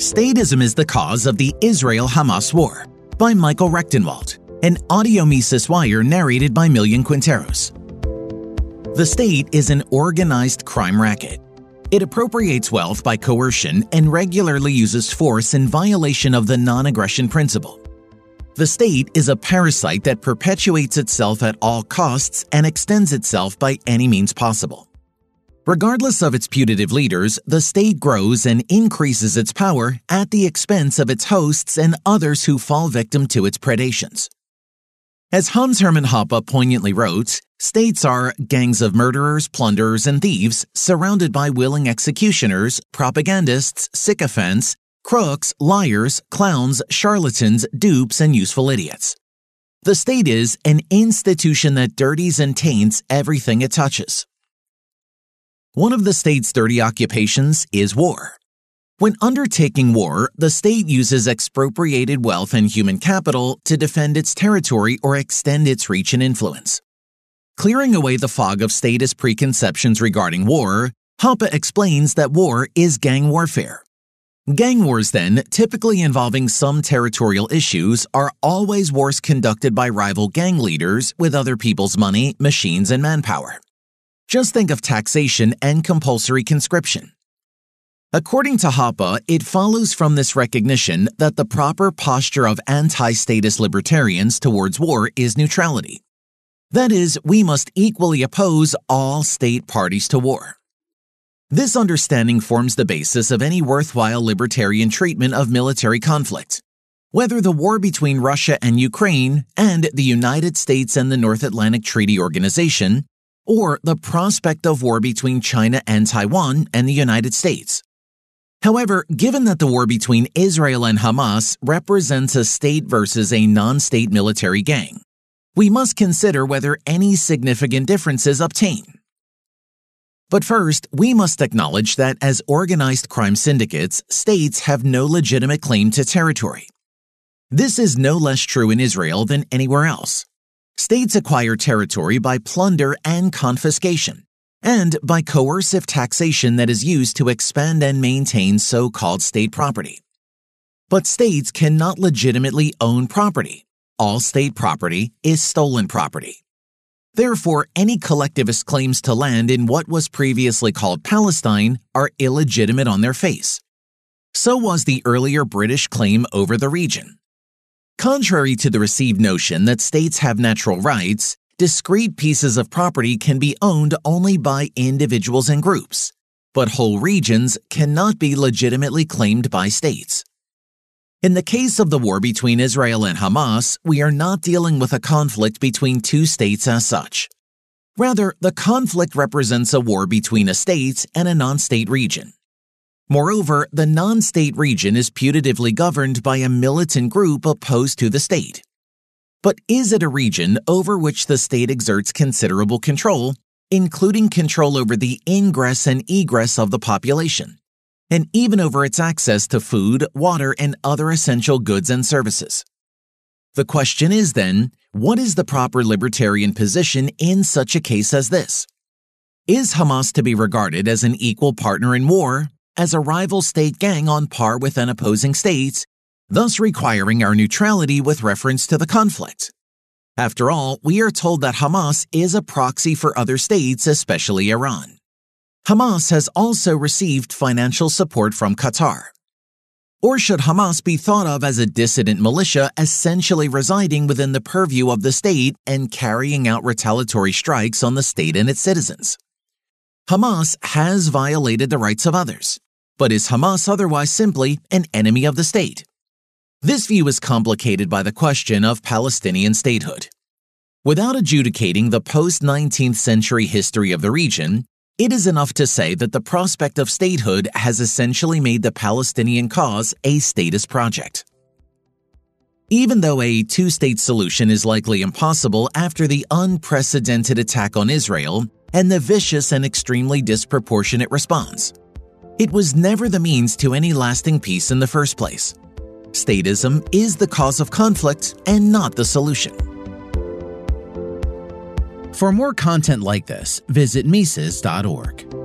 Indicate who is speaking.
Speaker 1: Statism is the Cause of the Israel Hamas War by Michael Rectenwald, an audio Mises wire narrated by Millian Quinteros. The state is an organized crime racket. It appropriates wealth by coercion and regularly uses force in violation of the non aggression principle. The state is a parasite that perpetuates itself at all costs and extends itself by any means possible. Regardless of its putative leaders, the state grows and increases its power at the expense of its hosts and others who fall victim to its predations. As Hans Hermann Hoppe poignantly wrote, states are gangs of murderers, plunderers, and thieves surrounded by willing executioners, propagandists, sycophants, crooks, liars, clowns, charlatans, dupes, and useful idiots. The state is an institution that dirties and taints everything it touches. One of the state's dirty occupations is war. When undertaking war, the state uses expropriated wealth and human capital to defend its territory or extend its reach and influence. Clearing away the fog of statist preconceptions regarding war, Hoppe explains that war is gang warfare. Gang wars, then, typically involving some territorial issues, are always wars conducted by rival gang leaders with other people's money, machines, and manpower. Just think of taxation and compulsory conscription. According to Hoppe, it follows from this recognition that the proper posture of anti statist libertarians towards war is neutrality. That is, we must equally oppose all state parties to war. This understanding forms the basis of any worthwhile libertarian treatment of military conflict. Whether the war between Russia and Ukraine and the United States and the North Atlantic Treaty Organization, or the prospect of war between China and Taiwan and the United States. However, given that the war between Israel and Hamas represents a state versus a non state military gang, we must consider whether any significant differences obtain. But first, we must acknowledge that as organized crime syndicates, states have no legitimate claim to territory. This is no less true in Israel than anywhere else. States acquire territory by plunder and confiscation, and by coercive taxation that is used to expand and maintain so called state property. But states cannot legitimately own property. All state property is stolen property. Therefore, any collectivist claims to land in what was previously called Palestine are illegitimate on their face. So was the earlier British claim over the region. Contrary to the received notion that states have natural rights, discrete pieces of property can be owned only by individuals and groups, but whole regions cannot be legitimately claimed by states. In the case of the war between Israel and Hamas, we are not dealing with a conflict between two states as such. Rather, the conflict represents a war between a state and a non state region. Moreover, the non state region is putatively governed by a militant group opposed to the state. But is it a region over which the state exerts considerable control, including control over the ingress and egress of the population, and even over its access to food, water, and other essential goods and services? The question is then, what is the proper libertarian position in such a case as this? Is Hamas to be regarded as an equal partner in war, as a rival state gang on par with an opposing state, thus requiring our neutrality with reference to the conflict. After all, we are told that Hamas is a proxy for other states, especially Iran. Hamas has also received financial support from Qatar. Or should Hamas be thought of as a dissident militia essentially residing within the purview of the state and carrying out retaliatory strikes on the state and its citizens? Hamas has violated the rights of others, but is Hamas otherwise simply an enemy of the state? This view is complicated by the question of Palestinian statehood. Without adjudicating the post 19th century history of the region, it is enough to say that the prospect of statehood has essentially made the Palestinian cause a status project. Even though a two state solution is likely impossible after the unprecedented attack on Israel, and the vicious and extremely disproportionate response. It was never the means to any lasting peace in the first place. Statism is the cause of conflict and not the solution. For more content like this, visit Mises.org.